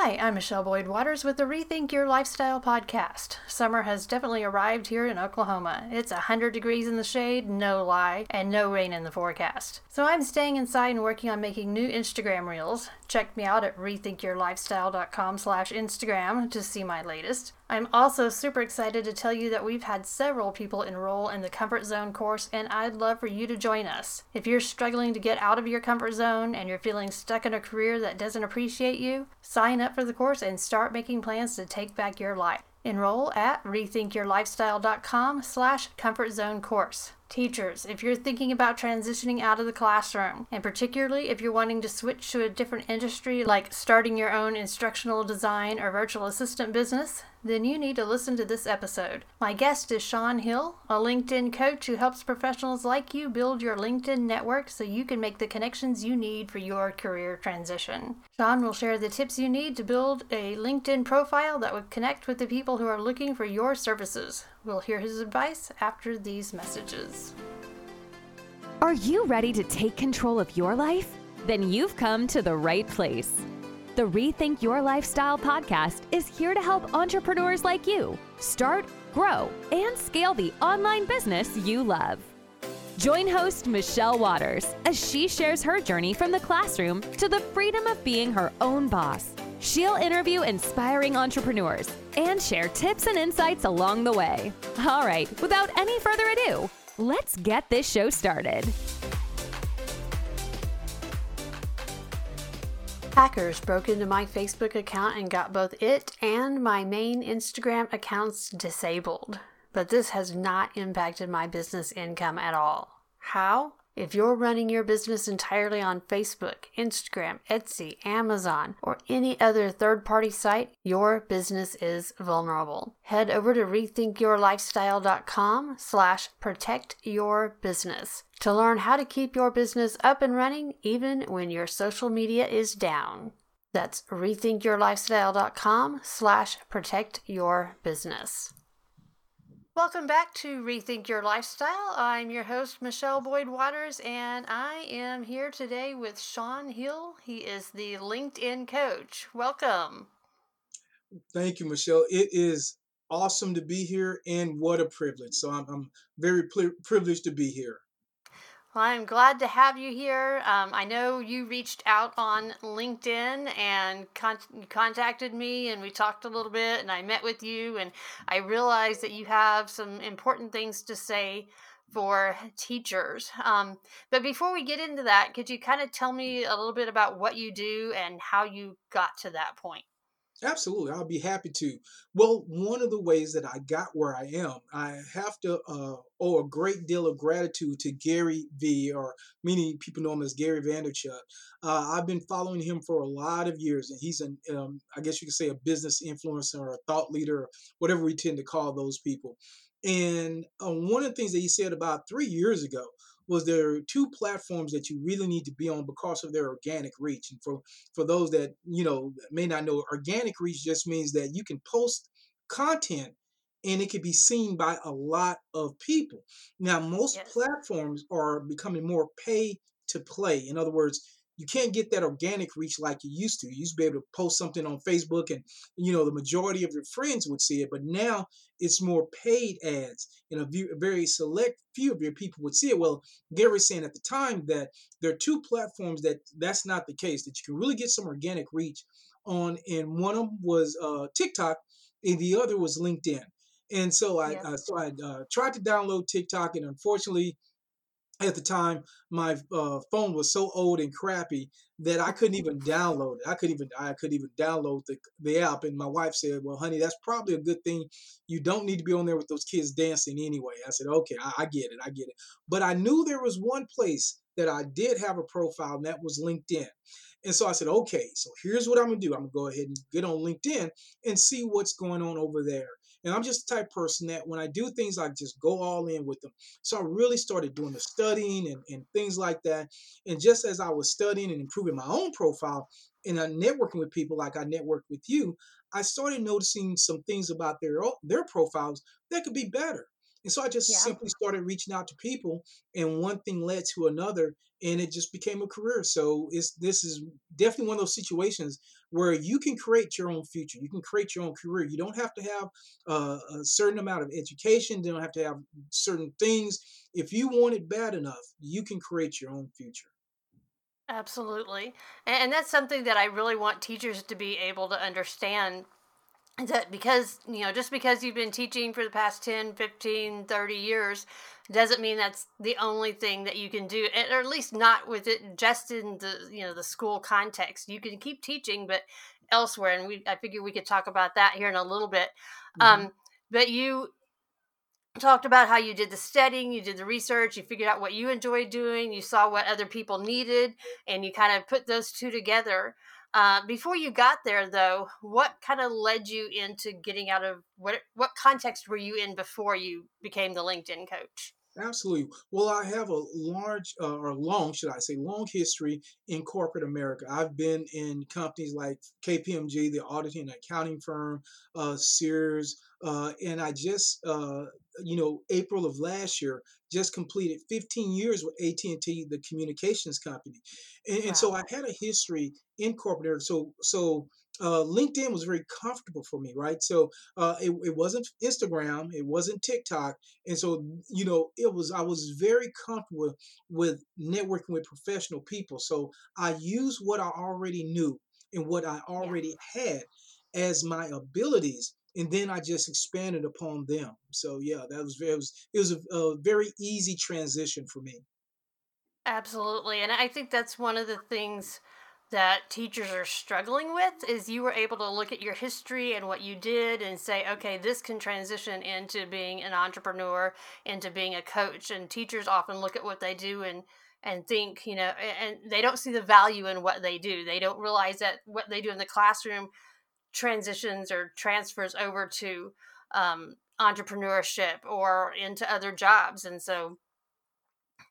Hi, I'm Michelle Boyd Waters with the Rethink Your Lifestyle podcast. Summer has definitely arrived here in Oklahoma. It's 100 degrees in the shade, no lie, and no rain in the forecast. So I'm staying inside and working on making new Instagram reels. Check me out at rethinkyourlifestyle.com slash Instagram to see my latest. I'm also super excited to tell you that we've had several people enroll in the Comfort Zone course, and I'd love for you to join us. If you're struggling to get out of your comfort zone and you're feeling stuck in a career that doesn't appreciate you, sign up for the course and start making plans to take back your life. Enroll at rethinkyourlifestyle.com slash comfort zone course. Teachers, if you're thinking about transitioning out of the classroom, and particularly if you're wanting to switch to a different industry like starting your own instructional design or virtual assistant business, then you need to listen to this episode. My guest is Sean Hill, a LinkedIn coach who helps professionals like you build your LinkedIn network so you can make the connections you need for your career transition. Sean will share the tips you need to build a LinkedIn profile that would connect with the people who are looking for your services. We'll hear his advice after these messages. Are you ready to take control of your life? Then you've come to the right place. The Rethink Your Lifestyle podcast is here to help entrepreneurs like you start, grow, and scale the online business you love. Join host Michelle Waters as she shares her journey from the classroom to the freedom of being her own boss. She'll interview inspiring entrepreneurs and share tips and insights along the way. All right, without any further ado, let's get this show started. Hackers broke into my Facebook account and got both it and my main Instagram accounts disabled. But this has not impacted my business income at all. How? If you're running your business entirely on Facebook, Instagram, Etsy, Amazon, or any other third party site, your business is vulnerable. Head over to rethinkyourlifestyle.com slash protect your business to learn how to keep your business up and running even when your social media is down. That's rethinkyourlifestyle.com slash protect your business. Welcome back to Rethink Your Lifestyle. I'm your host, Michelle Boyd Waters, and I am here today with Sean Hill. He is the LinkedIn coach. Welcome. Thank you, Michelle. It is awesome to be here, and what a privilege. So I'm, I'm very privileged to be here. Well, I'm glad to have you here. Um, I know you reached out on LinkedIn and con- contacted me, and we talked a little bit, and I met with you, and I realized that you have some important things to say for teachers. Um, but before we get into that, could you kind of tell me a little bit about what you do and how you got to that point? Absolutely, I'll be happy to. Well, one of the ways that I got where I am, I have to uh, owe a great deal of gratitude to Gary V, or many people know him as Gary Vaynerchuk. Uh, I've been following him for a lot of years, and he's an, um, I guess you could say, a business influencer or a thought leader, or whatever we tend to call those people. And uh, one of the things that he said about three years ago was there are two platforms that you really need to be on because of their organic reach. And for for those that you know may not know, organic reach just means that you can post content and it can be seen by a lot of people. Now, most yes. platforms are becoming more pay to play. In other words, you can't get that organic reach like you used to. You used to be able to post something on Facebook and you know the majority of your friends would see it, but now it's more paid ads and a, view, a very select few of your people would see it. Well, Gary's saying at the time that there are two platforms that that's not the case, that you can really get some organic reach on, and one of them was uh, TikTok and the other was LinkedIn. And so I, uh, so I uh, tried to download TikTok, and unfortunately, at the time my uh, phone was so old and crappy that I couldn't even download it. I couldn't even I couldn't even download the the app. And my wife said, "Well, honey, that's probably a good thing. You don't need to be on there with those kids dancing anyway." I said, "Okay, I, I get it, I get it." But I knew there was one place that I did have a profile, and that was LinkedIn. And so I said, "Okay, so here's what I'm gonna do. I'm gonna go ahead and get on LinkedIn and see what's going on over there." And I'm just the type person that when I do things, I just go all in with them. So I really started doing the studying and, and things like that. And just as I was studying and improving my own profile and uh, networking with people like I networked with you, I started noticing some things about their their profiles that could be better. And so I just Yeah. simply started reaching out to people, and one thing led to another, and it just became a career. So it's this is definitely one of those situations where you can create your own future. You can create your own career. You don't have to have uh, a certain amount of education. You don't have to have certain things. If you want it bad enough, you can create your own future. Absolutely. And, that's something that I really want teachers to be able to understand that because, you know, just because you've been teaching for the past 10, 15, 30 years doesn't mean that's the only thing that you can do, or at least not with it just in the, you know, the school context. You can keep teaching, but elsewhere. And we, I figure we could talk about that here in a little bit. hmm Um, but you talked about how you did the studying, you did the research, you figured out what you enjoyed doing, you saw what other people needed, and you kind of put those two together. Uh, before you got there, though, what kind of led you into getting out of what what context were you in before you became the LinkedIn coach? Absolutely. Well, I have a large, uh, or long, should I say, long history in corporate America. I've been in companies like KPMG, the auditing and accounting firm, uh, Sears, uh, and I just, uh, you know, April of last year, just completed 15 years with AT&T, the communications company, and, and so I had a history in corporate. So, so. Uh, LinkedIn was very comfortable for me, right? So uh, it, it wasn't Instagram, it wasn't TikTok, and so you know it was i was very comfortable with networking with professional people so i used what i already knew and what i Yeah. already had as my abilities and then i just expanded upon them so yeah that was very it was, it was a, a very easy transition for me Absolutely. And I think that's one of the things that teachers are struggling with is you were able to look at your history and what you did and say, okay, this can transition into being an entrepreneur, into being a coach. And teachers often look at what they do and and think, you know, and they don't see the value in what they do. They don't realize that what they do in the classroom transitions or transfers over to um, entrepreneurship or into other jobs. And so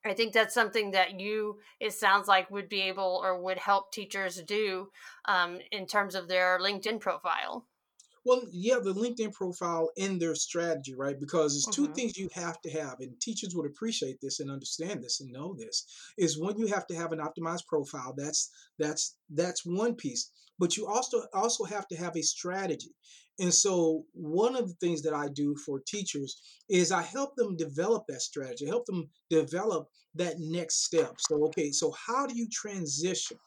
I think that's something that you, it sounds like, would be able or would help teachers do um, in terms of their LinkedIn profile. Well, yeah, the LinkedIn profile in their strategy, right? Because it's two hmm things you have to have, and teachers would appreciate this and understand this and know this. Is one you have to have an optimized profile. That's that's that's one piece. But you also also have to have a strategy. And so one of the things that I do for teachers is I help them develop that strategy, help them develop that next step. So okay, so how do you transition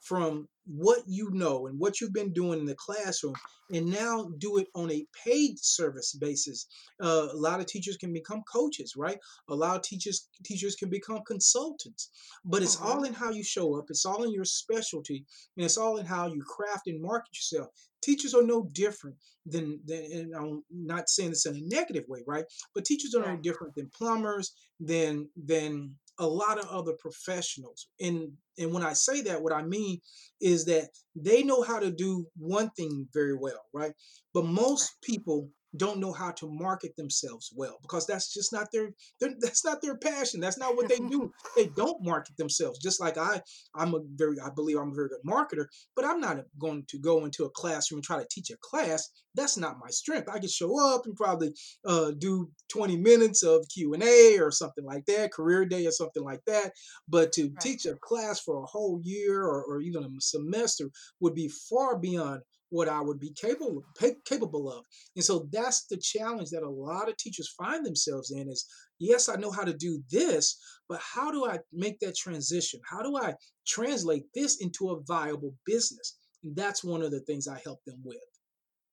from what you know and what you've been doing in the classroom and now do it on a paid service basis. Uh, a lot of teachers can become coaches, right? A lot of teachers teachers can become consultants, but it's all hmm in how you show up. It's all in your specialty, and it's all in how you craft and market yourself. Teachers are no different than, than and I'm not saying this in a negative way, right? But teachers are no different than plumbers, than than a lot of other professionals. And and when I say that, what I mean is that they know how to do one thing very well, right? But most people don't know how to market themselves well because that's just not their, their that's not their passion. That's not what they do. They don't market themselves. Just like I, I'm a very, I believe I'm a very good marketer, but I'm not going to go into a classroom and try to teach a class. That's not my strength. I can show up and probably uh, do 20 minutes of Q and A or something like that, career day or something like that. But to Right. teach a class for a whole year or, or even a semester would be far beyond what I would be capable capable of. And so that's the challenge that a lot of teachers find themselves in is yes, I know how to do this, but how do I make that transition? How do I translate this into a viable business? And that's one of the things I help them with.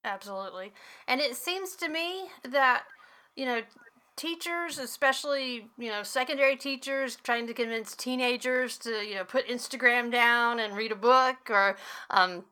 Absolutely. And it seems to me that, you know, teachers, especially, you know, secondary teachers trying to convince teenagers to, you know, put Instagram down and read a book or um,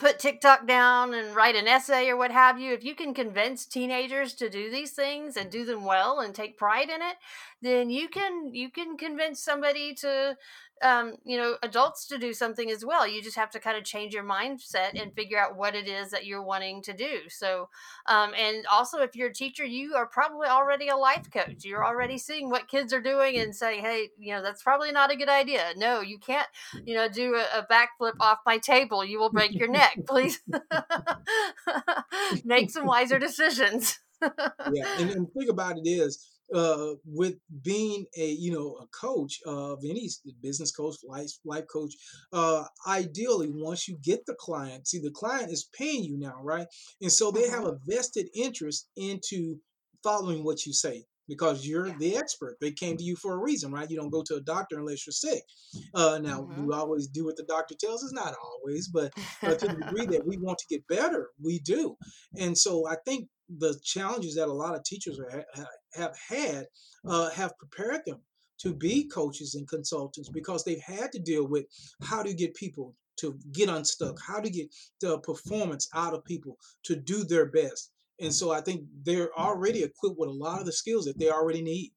put TikTok down and write an essay or what have you, if you can convince teenagers to do these things and do them well and take pride in it, then you can you can convince somebody to um, you know, adults to do something as well. You just have to kind of change your mindset and figure out what it is that you're wanting to do. So, um, and also if you're a teacher, you are probably already a life coach. You're already seeing what kids are doing and say hey, you know, that's probably not a good idea. No, you can't you know, do a, a backflip off my table. You will break your neck. Please make some wiser decisions. Yeah, and, and the thing about it is, uh, with being a you know a coach of any business coach, life life coach, uh, ideally once you get the client, see the client is paying you now, right? And so they have Mm-hmm. a vested interest into following what you say because you're Yeah. the expert. They came to you for a reason, right? You don't go to a doctor unless you're sick. Uh, now, Mm-hmm. we always do what the doctor tells us? Not always, but uh, to the degree that we want to get better, we do. And so I think the challenges that a lot of teachers are, ha- have had uh, have prepared them to be coaches and consultants because they've had to deal with how to get people to get unstuck, how to get the performance out of people to do their best. And so I think they're already equipped with a lot of the skills that they already need.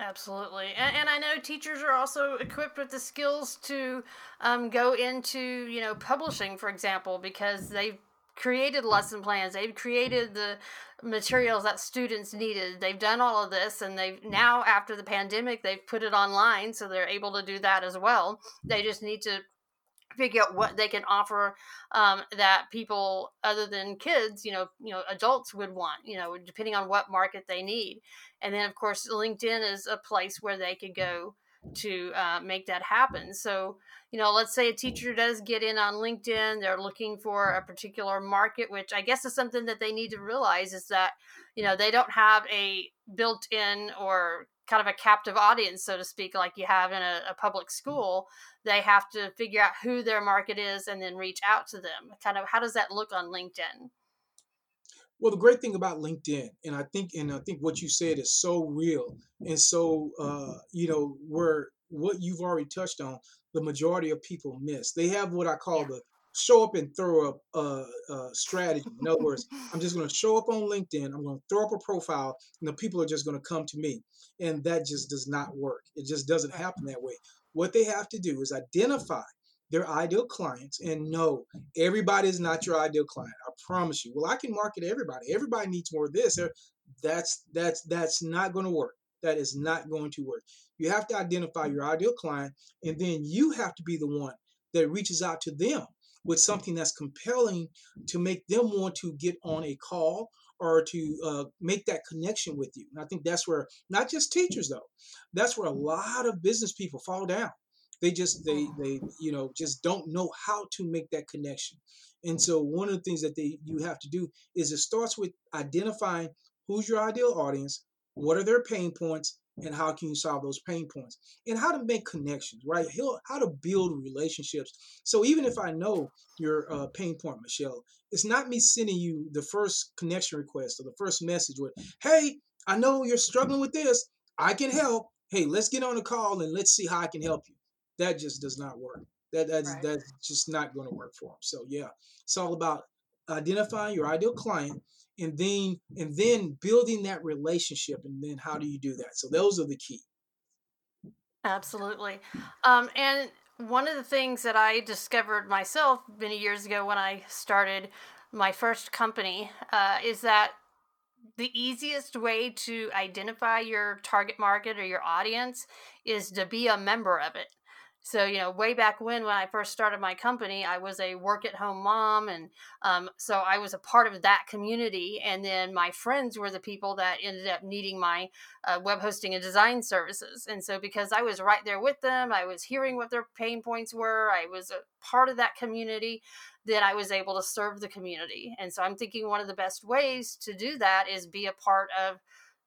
Absolutely. And, and I know teachers are also equipped with the skills to um, go into, you know, publishing, for example, because they've created lesson plans, they've created the materials that students needed. They've done all of this and they've now, after the pandemic, they've put it online so they're able to do that as well. They just need to figure out what they can offer um, that people other than kids you know you know adults would want you know depending on what market they need and then of course linkedin is a place where they could go to uh, make that happen. So you know let's say a teacher does get in on linkedin they're looking for a particular market which i guess is something that they need to realize is that you know they don't have a built-in or kind of a captive audience so to speak like you have in a, a public school. They have to figure out who their market is and then reach out to them. Kind of how does that look on linkedin Well, the great thing about LinkedIn, and I think, and I think what you said is so real, and so uh, you know, where what you've already touched on, the majority of people miss. They have what I call yeah the show up and throw up uh, uh, strategy. In other words, I'm just going to show up on LinkedIn. I'm going to throw up a profile, and the people are just going to come to me, and that just does not work. It just doesn't happen that way. What they have to do is identify their ideal clients and no, everybody is not your ideal client. I promise you. Well, I can market everybody. Everybody needs more of this. That's that's that's not going to work. That is not going to work. You have to identify your ideal client, and then you have to be the one that reaches out to them with something that's compelling to make them want to get on a call or to uh, make that connection with you. And I think that's where not just teachers though, that's where a lot of business people fall down. They just they Mm. they you know just don't know how to make that connection. And so one of the things that they you have to do is it starts with identifying who's your ideal audience, what are their pain points, and how can you solve those pain points, and how to make connections, right? How how to build relationships. So even if I know your uh, pain point, Michelle, it's not me sending you the first connection request or the first message with, "Hey, I know you're struggling with this. I can help. Hey, let's get on a call and let's see how I can help you." That just does not work. That that's right that's just not going to work for them. So yeah, it's all about identifying your ideal client and then and then building that relationship and then how do you do that so those are the key Absolutely. Um, and one of the things that I discovered myself many years ago when I started my first company uh, is that the easiest way to identify your target market or your audience is to be a member of it. So, you know, way back when, when I first started my company, I was a work at home mom. And um, so I was a part of that community. And then my friends were the people that ended up needing my uh, web hosting and design services. And so, because I was right there with them, I was hearing what their pain points were, I was a part of that community, then I was able to serve the community. And so, I'm thinking one of the best ways to do that is be a part of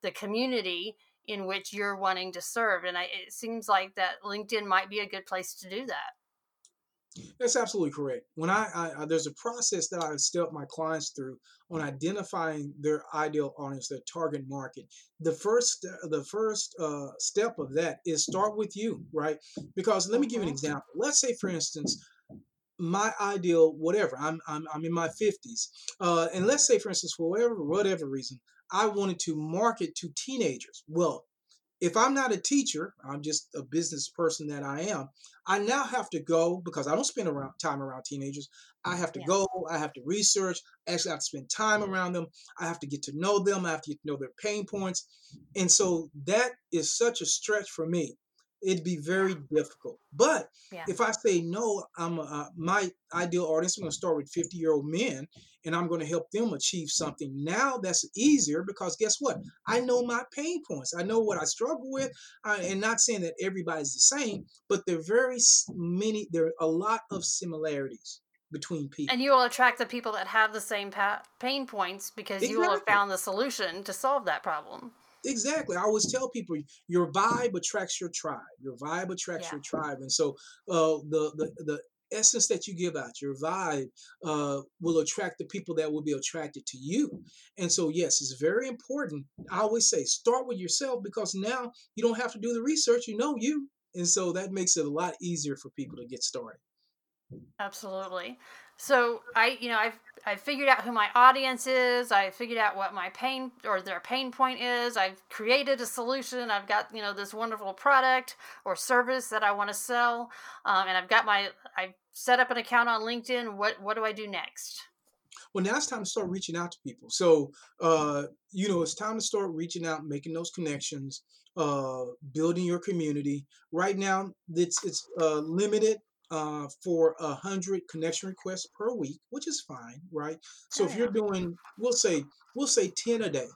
the community in which you're wanting to serve. And I, it seems like that LinkedIn might be a good place to do that. that's absolutely correct when I, I, I there's a process that i step my clients through on identifying their ideal audience their target market the first the first uh, step of that is start with you right because let me give you an Mm-hmm. example let's say for instance my ideal whatever i'm i'm, I'm in my 50s uh, and let's say for instance for whatever whatever reason i wanted to market to teenagers well if i'm not a teacher i'm just a business person that i am i now have to go because i don't spend around time around teenagers i have to Yeah. go i have to research Actually, I actually have to spend time around them i have to get to know them i have to get to know their pain points and so that is such a stretch for me it'd be very difficult. But Yeah. if I say no, I'm uh, my ideal audience. I'm going to start with 50 year old men, and I'm going to help them achieve something. Now that's easier because guess what? I know my pain points. I know what I struggle with, uh, and not saying that everybody's the same, but there are very many. There are a lot of similarities between people. And you will attract the people that have the same pa- pain points because you will have found the solution to solve that problem. Exactly. I always tell people your vibe attracts your tribe. Your vibe attracts Yeah. your tribe, and so uh, the the the essence that you give out, your vibe, uh, will attract the people that will be attracted to you. And so, yes, it's very important. I always say, start with yourself because now you don't have to do the research. You know you, and so that makes it a lot easier for people to get started. Absolutely. So I, you know, I've I've figured out who my audience is. I figured out what my pain or their pain point is. I've created a solution. I've got you know this wonderful product or service that I want to sell, um, and I've got my I've set up an account on LinkedIn. What what do I do next? Well, now it's time to start reaching out to people. So, uh, you know, it's time to start reaching out, making those connections, uh, building your community. Right now, it's it's uh, limited uh, for a hundred connection requests per week, which is fine, right? So Oh if you're doing, we'll say we'll say ten a day.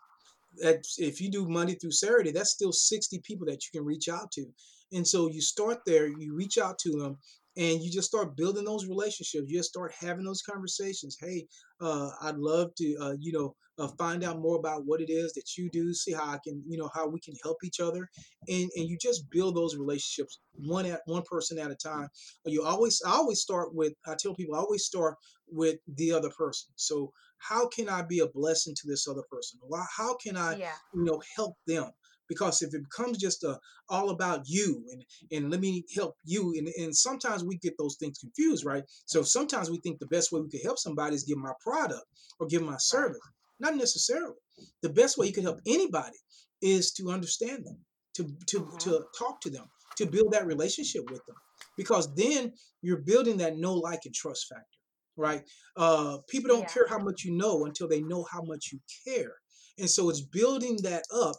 That's if you do Monday through Saturday, that's still sixty people that you can reach out to. And so you start there, you reach out to them, and you just start building those relationships. You just start having those conversations. Hey, uh, I'd love to, uh, you know, uh, find out more about what it is that you do. See how I can, you know, how we can help each other, and and you just build those relationships one at one person at a time. You always, I always start with. I tell people, I always start with the other person. So how can I be a blessing to this other person? Why, how can I, Yeah. you know, help them? Because if it becomes just a all about you and and let me help you, and, and sometimes we get those things confused, right? So sometimes we think the best way we could help somebody is give our product or give our service. Not necessarily. The best way you could help anybody is to understand them, to to Mm-hmm. to talk to them, to build that relationship with them, because then you're building that know, like, and trust factor, right? Uh, people don't Yeah. care how much you know until they know how much you care, and so it's building that up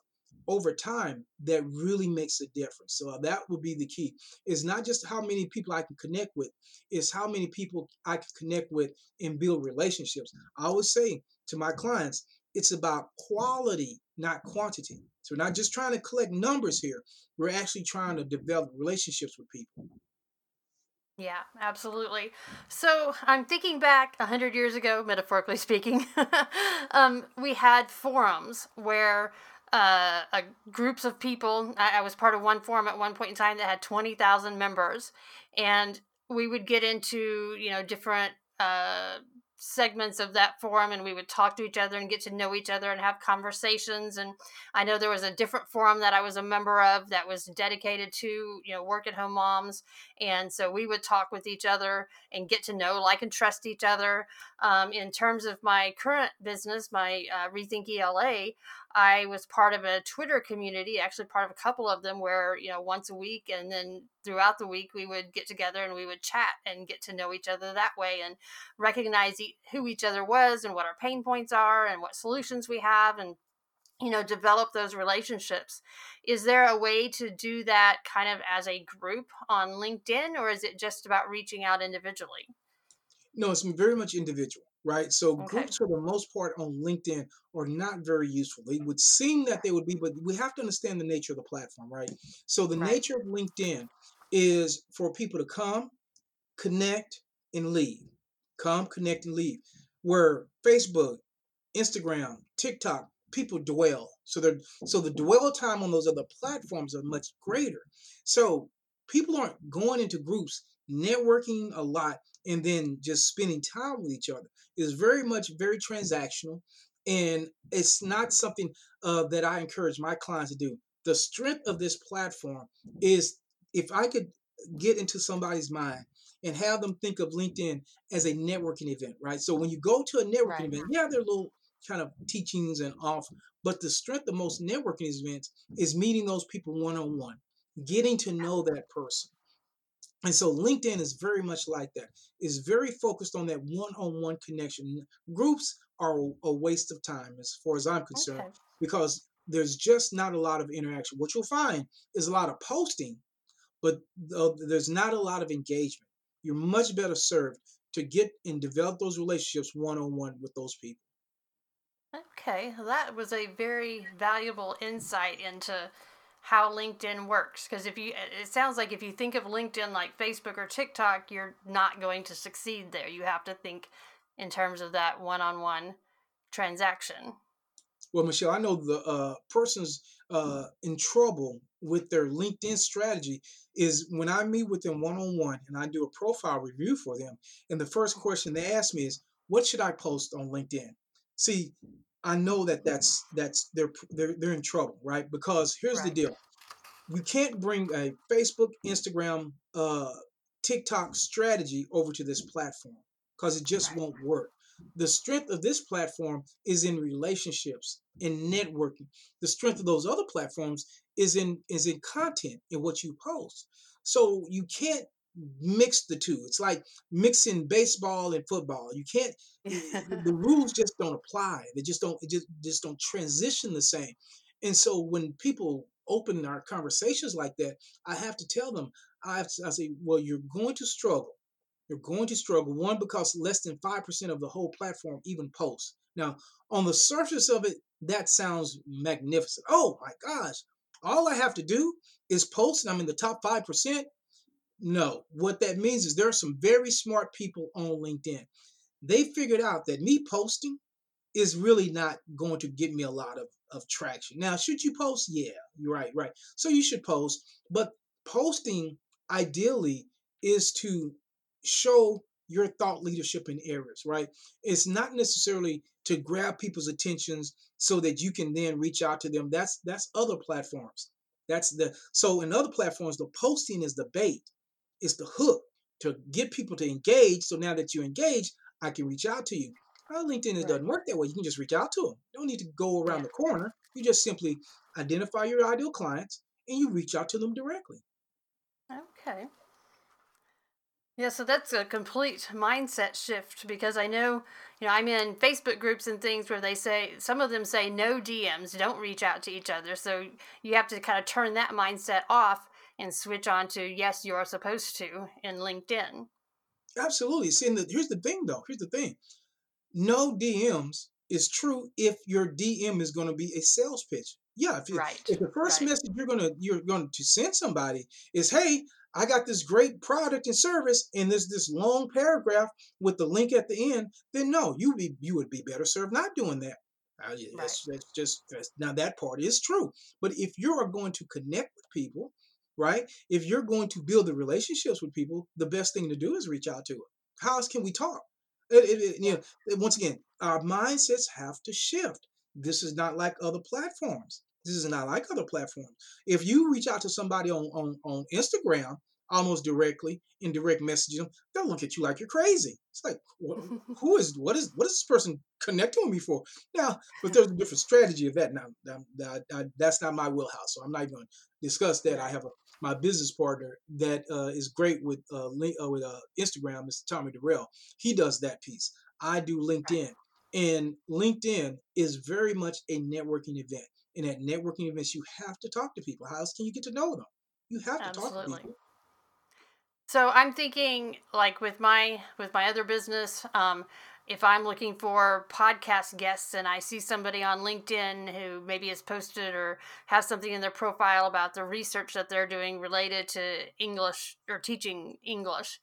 over time that really makes a difference. So that would be the key. It's not just how many people I can connect with, it's how many people I can connect with and build relationships. I always say to my clients, it's about quality, not quantity. So we're not just trying to collect numbers here. We're actually trying to develop relationships with people. Yeah, absolutely. So I'm thinking back a hundred years ago, metaphorically speaking. um, we had forums where uh, groups of people. I, I was part of one forum at one point in time that had twenty thousand members, and we would get into you know different uh, segments of that forum, and we would talk to each other and get to know each other and have conversations. And I know there was a different forum that I was a member of that was dedicated to you know work at home moms and so we would talk with each other and get to know like and trust each other. Um, in terms of my current business my uh, Rethink ELA i was part of a twitter community actually part of a couple of them where you know once a week and then throughout the week we would get together and we would chat and get to know each other that way and recognize e- who each other was and what our pain points are and what solutions we have and you know develop those relationships is there a way to do that kind of as a group on linkedin or is it just about reaching out individually No, it's very much individual, right? So okay groups for the most part on LinkedIn are not very useful. They would seem that they would be, but we have to understand the nature of the platform, right? So the right nature of LinkedIn is for people to come, connect, and leave. Come, connect, and leave. Where Facebook, Instagram, TikTok, people dwell. So they're so the dwell time on those other platforms are much greater. So people aren't going into groups, networking a lot, and then just spending time with each other. It's very much very transactional, and it's not something uh, that I encourage my clients to do. The strength of this platform is if I could get into somebody's mind and have them think of LinkedIn as a networking event, right? So when you go to a networking right event, yeah, there are little kind of teachings and off, but the strength of most networking events is meeting those people one on one, getting to know that person. And so LinkedIn is very much like that. It's very focused on that one-on-one connection. Groups are a waste of time as far as I'm concerned okay because there's just not a lot of interaction. What you'll find is a lot of posting, but there's not a lot of engagement. You're much better served to get and develop those relationships one on one with those people. Okay, that was a very valuable insight into how LinkedIn works. Because if you, it sounds like if you think of LinkedIn like Facebook or TikTok, you're not going to succeed there. You have to think in terms of that one on one transaction. Well, Michelle, I know the uh, person's uh, in trouble with their LinkedIn strategy is when I meet with them one on one and I do a profile review for them. And the first question they ask me is, "What should I post on LinkedIn?" See, I know that that's that's they're they're, they're in trouble, right? Because here's right. the deal: we can't bring a Facebook, Instagram, uh, TikTok strategy over to this platform because it just right. won't work. The strength of this platform is in relationships, and networking. The strength of those other platforms is in is in content in what you post. So you can't mix the two. It's like mixing baseball and football. You can't eh, the rules just don't apply. They just don't it just just don't transition the same. And so when people open our conversations like that, I have to tell them, I have to, I say, well, you're going to struggle. You're going to struggle. One, because less than 5% of the whole platform even posts. Now, on the surface of it, that sounds magnificent. Oh my gosh, all I have to do is post and I'm in the top 5%. No, what that means is there are some very smart people on LinkedIn. They figured out that me posting is really not going to get me a lot of, of traction. Now, should you post? Yeah, you're right, right. So you should post, but posting ideally is to show your thought leadership in areas, right? It's not necessarily to grab people's attentions so that you can then reach out to them. That's that's other platforms. That's the so in other platforms, the posting is the bait is the hook to get people to engage. So now that you're engaged, I can reach out to you. Well, LinkedIn right. doesn't work that way. You can just reach out to them. You don't need to go around yeah. the corner. You just simply identify your ideal clients and you reach out to them directly. Okay. Yeah, so that's a complete mindset shift because I know, you know, I'm in Facebook groups and things where they say, some of them say no DMs, don't reach out to each other. So you have to kind of turn that mindset off and switch on to yes, you're supposed to in LinkedIn. Absolutely. See, the, here's the thing though. Here's the thing. No DMs is true if your DM is going to be a sales pitch. Yeah, if, you, right. if the first right. message you're gonna you're going to send somebody is, "Hey, I got this great product and service," and there's this long paragraph with the link at the end, then no, you be you would be better served not doing that. Uh, right. that's, that's just that's, now that part is true. But if you are going to connect with people right? If you're going to build the relationships with people, the best thing to do is reach out to them. How else can we talk? It, it, it, you know, once again, our mindsets have to shift. This is not like other platforms. This is not like other platforms. If you reach out to somebody on, on, on Instagram almost directly in direct messaging, they'll look at you like you're crazy. It's like, who is what is what is this person connecting with me for? Now, but there's a different strategy of that. Now, that, that, that's not my wheelhouse, so I'm not even going to discuss that. I have a my business partner that uh, is great with uh, link, uh, with uh, Instagram, Mr. Tommy Durrell. He does that piece. I do LinkedIn, and LinkedIn is very much a networking event. And at networking events, you have to talk to people. How else can you get to know them? You have to Absolutely. talk to people. So I'm thinking, like with my with my other business, um, if I'm looking for podcast guests and I see somebody on LinkedIn who maybe has posted or has something in their profile about the research that they're doing related to English or teaching English,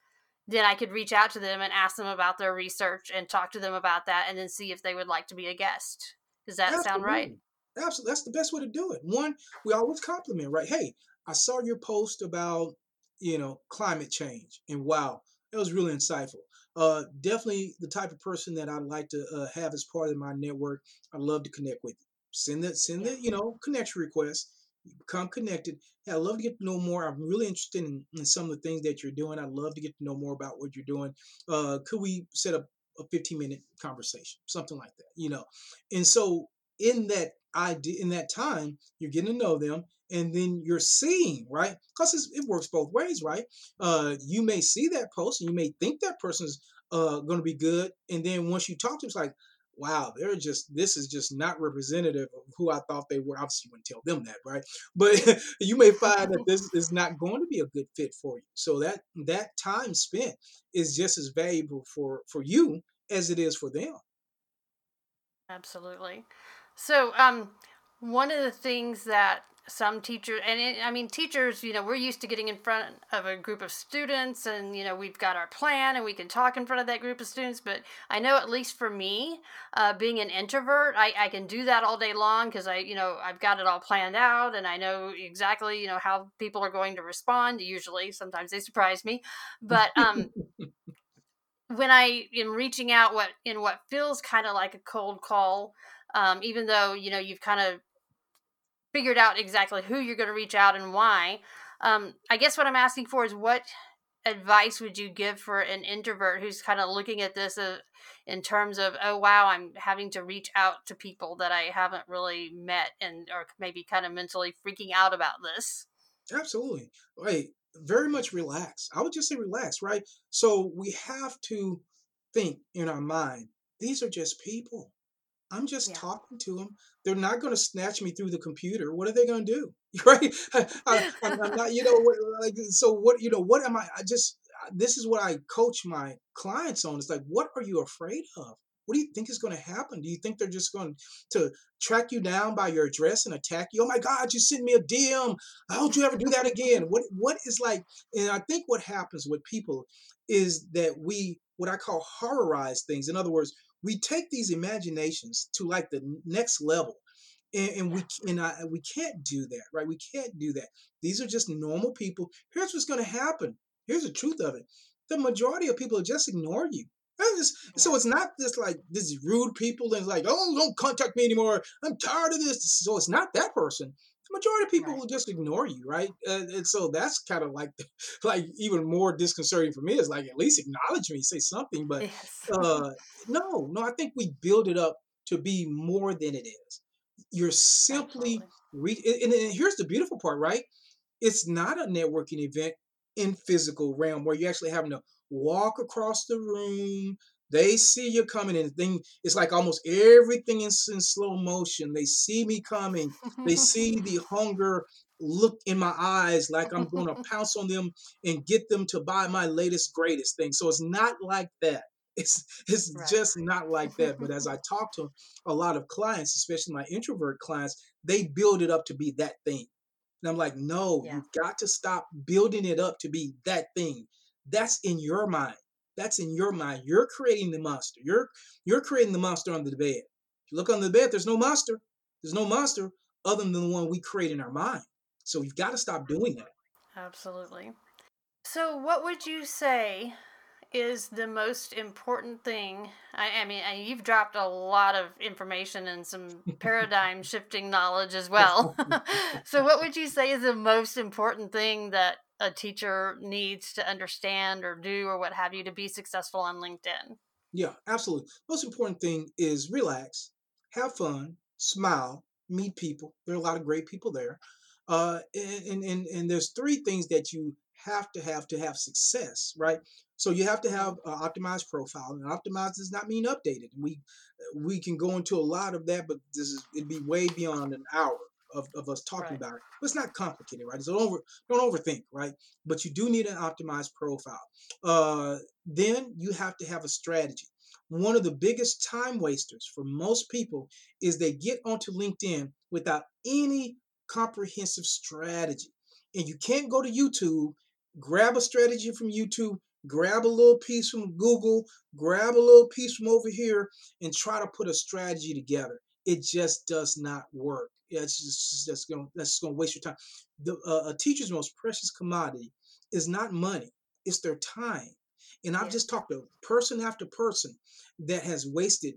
then I could reach out to them and ask them about their research and talk to them about that and then see if they would like to be a guest. Does that Absolutely. sound right? Absolutely. That's the best way to do it. One, we always compliment, right? Hey, I saw your post about, you know, climate change and wow, that was really insightful uh, definitely the type of person that I'd like to uh, have as part of my network. I'd love to connect with you. Send that, send the, you know, connection request. Become connected. Hey, I'd love to get to know more. I'm really interested in, in some of the things that you're doing. I'd love to get to know more about what you're doing. Uh, could we set up a 15 minute conversation, something like that, you know? And so in that idea, in that time, you're getting to know them and then you're seeing, right? Because it works both ways, right? Uh, you may see that post and you may think that person's uh, going to be good, and then once you talk to them, it's like, wow, they're just this is just not representative of who I thought they were. Obviously, you wouldn't tell them that, right? But you may find that this is not going to be a good fit for you. So that that time spent is just as valuable for for you as it is for them. Absolutely. So, um, one of the things that some teachers and it, i mean teachers you know we're used to getting in front of a group of students and you know we've got our plan and we can talk in front of that group of students but i know at least for me uh, being an introvert I, I can do that all day long because i you know i've got it all planned out and i know exactly you know how people are going to respond usually. Sometimes they surprise me but um when i am reaching out what in what feels kind of like a cold call um, even though you know you've kind of figured out exactly who you're going to reach out and why. Um, I guess what I'm asking for is what advice would you give for an introvert who's kind of looking at this uh, in terms of oh wow i'm having to reach out to people that i haven't really met and or maybe kind of mentally freaking out about this? Absolutely. Right very much relax. I would just say relax right? So we have to think in our mind these are just people I'm just yeah. talking to them. They're not going to snatch me through the computer. What are they going to do? Right? I, am not, you know, what, like, so what, you know, what am I? I just, this is what I coach my clients on. It's like, what are you afraid of? What do you think is going to happen? Do you think they're just going to track you down by your address and attack you? Oh my God, you sent me a DM. How would you ever do that again? What What is like? And I think what happens with people is that we, what I call horrorize things. In other words, we take these imaginations to like the next level and, and we and I, we can't do that right? We can't do that. These are just normal people. Here's what's going to happen. Here's the truth of it. The majority of people just ignore you. Just, so it's not this like this rude people and like oh don't contact me anymore. I'm tired of this. So it's not that person majority of people right. will just ignore you, right? Uh, and so that's kind of like, like even more disconcerting for me is like at least acknowledge me, say something. But yes. uh, no, no, I think we build it up to be more than it is. You're simply re- and, and here's the beautiful part, right? It's not a networking event in physical realm where you're actually having to walk across the room, they see you coming and thing it's like almost everything is in slow motion. They see me coming. They see the hunger look in my eyes like I'm going to pounce on them and get them to buy my latest greatest thing. So it's not like that. It's it's right. just not like that. But as I talk to a lot of clients, especially my introvert clients, they build it up to be that thing. And I'm like, no, yeah. you've got to stop building it up to be that thing. That's in your mind. That's in your mind. You're creating the monster. You're you're creating the monster under the bed. If you look under the bed, there's no monster. There's no monster other than the one we create in our mind. So we've got to stop doing that. Absolutely. So what would you say is the most important thing? I, I mean, you've dropped a lot of information and some paradigm shifting knowledge as well. so, what would you say is the most important thing that a teacher needs to understand or do or what have you to be successful on LinkedIn? Yeah, absolutely. Most important thing is relax, have fun, smile, meet people. There are a lot of great people there. Uh, and, and, and there's three things that you have to have to have success, right? So you have to have an optimized profile, and optimized does not mean updated. We we can go into a lot of that, but this is it'd be way beyond an hour of, of us talking right. about it. But it's not complicated, right? So don't over don't overthink, right? But you do need an optimized profile. Uh, then you have to have a strategy. One of the biggest time wasters for most people is they get onto LinkedIn without any comprehensive strategy. And you can't go to YouTube, grab a strategy from YouTube, grab a little piece from Google, grab a little piece from over here, and try to put a strategy together. It just does not work. It's just that's going that's just going to waste your time. The uh, a teacher's most precious commodity is not money; it's their time. And I've yeah. just talked to person after person that has wasted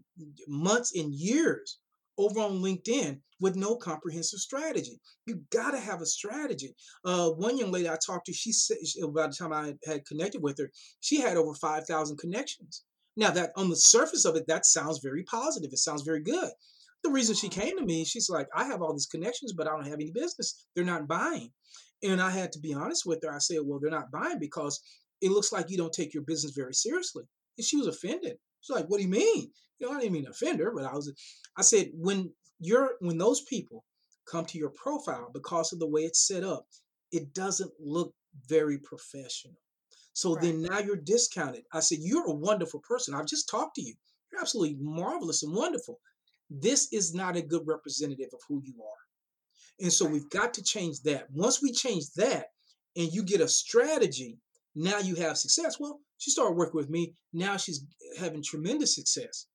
months and years over on LinkedIn with no comprehensive strategy. You got to have a strategy. Uh, one young lady I talked to, she said by the time I had connected with her, she had over five thousand connections. Now that on the surface of it, that sounds very positive. It sounds very good. The reason she came to me, she's like, I have all these connections, but I don't have any business. They're not buying. And I had to be honest with her. I said, Well, they're not buying because it looks like you don't take your business very seriously. And she was offended. She's like, what do you mean? You know, I didn't mean offend her, but I was, I said, when you're, when those people come to your profile because of the way it's set up, it doesn't look very professional. So Right. then now you're discounted. I said, You're a wonderful person. I've just talked to you. You're absolutely marvelous and wonderful. This is not a good representative of who you are. And so we've got to change that. Once we change that and you get a strategy, now you have success. Well, she started working with me. Now she's having tremendous success.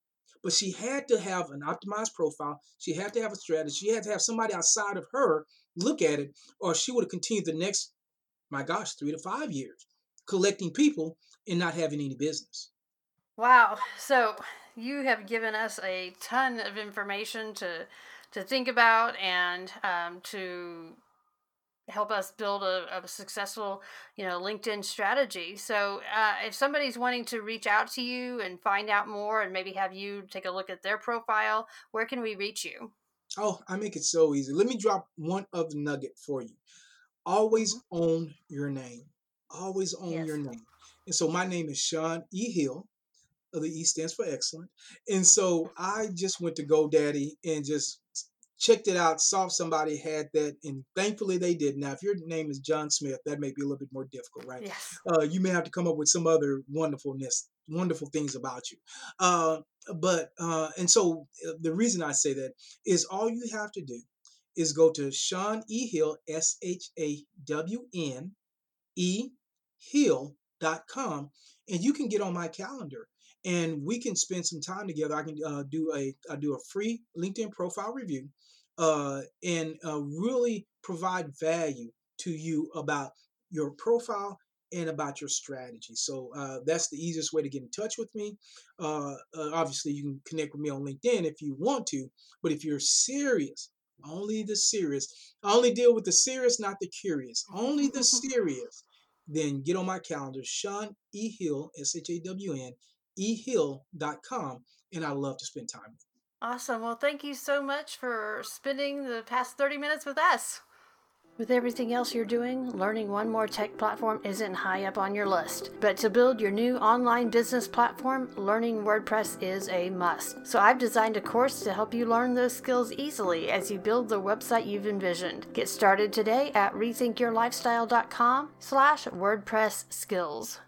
But she had to have an optimized profile. She had to have a strategy. She had to have somebody outside of her look at it, or she would have continued the next, my gosh, three to five years collecting people and not having any business. Wow. So you have given us a ton of information to to think about and um, to help us build a, a successful, you know, LinkedIn strategy. So uh, if somebody's wanting to reach out to you and find out more and maybe have you take a look at their profile, where can we reach you? Oh, I make it so easy. Let me drop one other nugget for you. Always own your name. Always own Yes. your name. And so my name is Shawn E. Hill. The E stands for excellent. And so I just went to GoDaddy and just checked it out, saw if somebody had that, and thankfully they did. Now, if your name is John Smith, that may be a little bit more difficult, right? Yes. uh, you may have to come up with some other wonderfulness, wonderful things about you. Uh, but uh, and so uh, the reason I say that is all you have to do is go to Shawn E Hill S H A W N E Hill.com and you can get on my calendar and we can spend some time together. I can uh, do a I do a free LinkedIn profile review uh, and uh, really provide value to you about your profile and about your strategy. So uh, that's the easiest way to get in touch with me. Uh, uh, obviously, you can connect with me on LinkedIn if you want to, but if you're serious, only the serious, I only deal with the serious, not the curious, only the serious, then get on my calendar, Shawn E. Hill, S H A W N, ehill.com, and I love to spend time with. Awesome. Well, thank you so much for spending the past 30 minutes with us. With everything else you're doing, learning one more tech platform isn't high up on your list. But to build your new online business platform, learning WordPress is a must. So I've designed a course to help you learn those skills easily as you build the website you've envisioned. Get started today at rethinkyourlifestyle.com slash WordPress skills.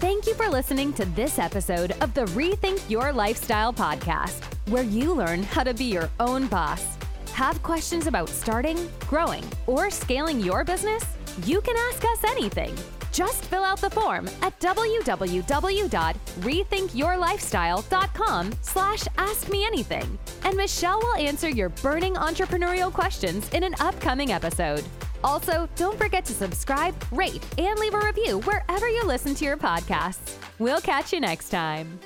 Thank you for listening to this episode of the Rethink Your Lifestyle podcast, where you learn how to be your own boss. Have questions about starting, growing, or scaling your business? You can ask us anything. Just fill out the form at www.rethinkyourlifestyle.com slash ask me anything. And Michelle will answer your burning entrepreneurial questions in an upcoming episode. Also, don't forget to subscribe, rate, and leave a review wherever you listen to your podcasts. We'll catch you next time.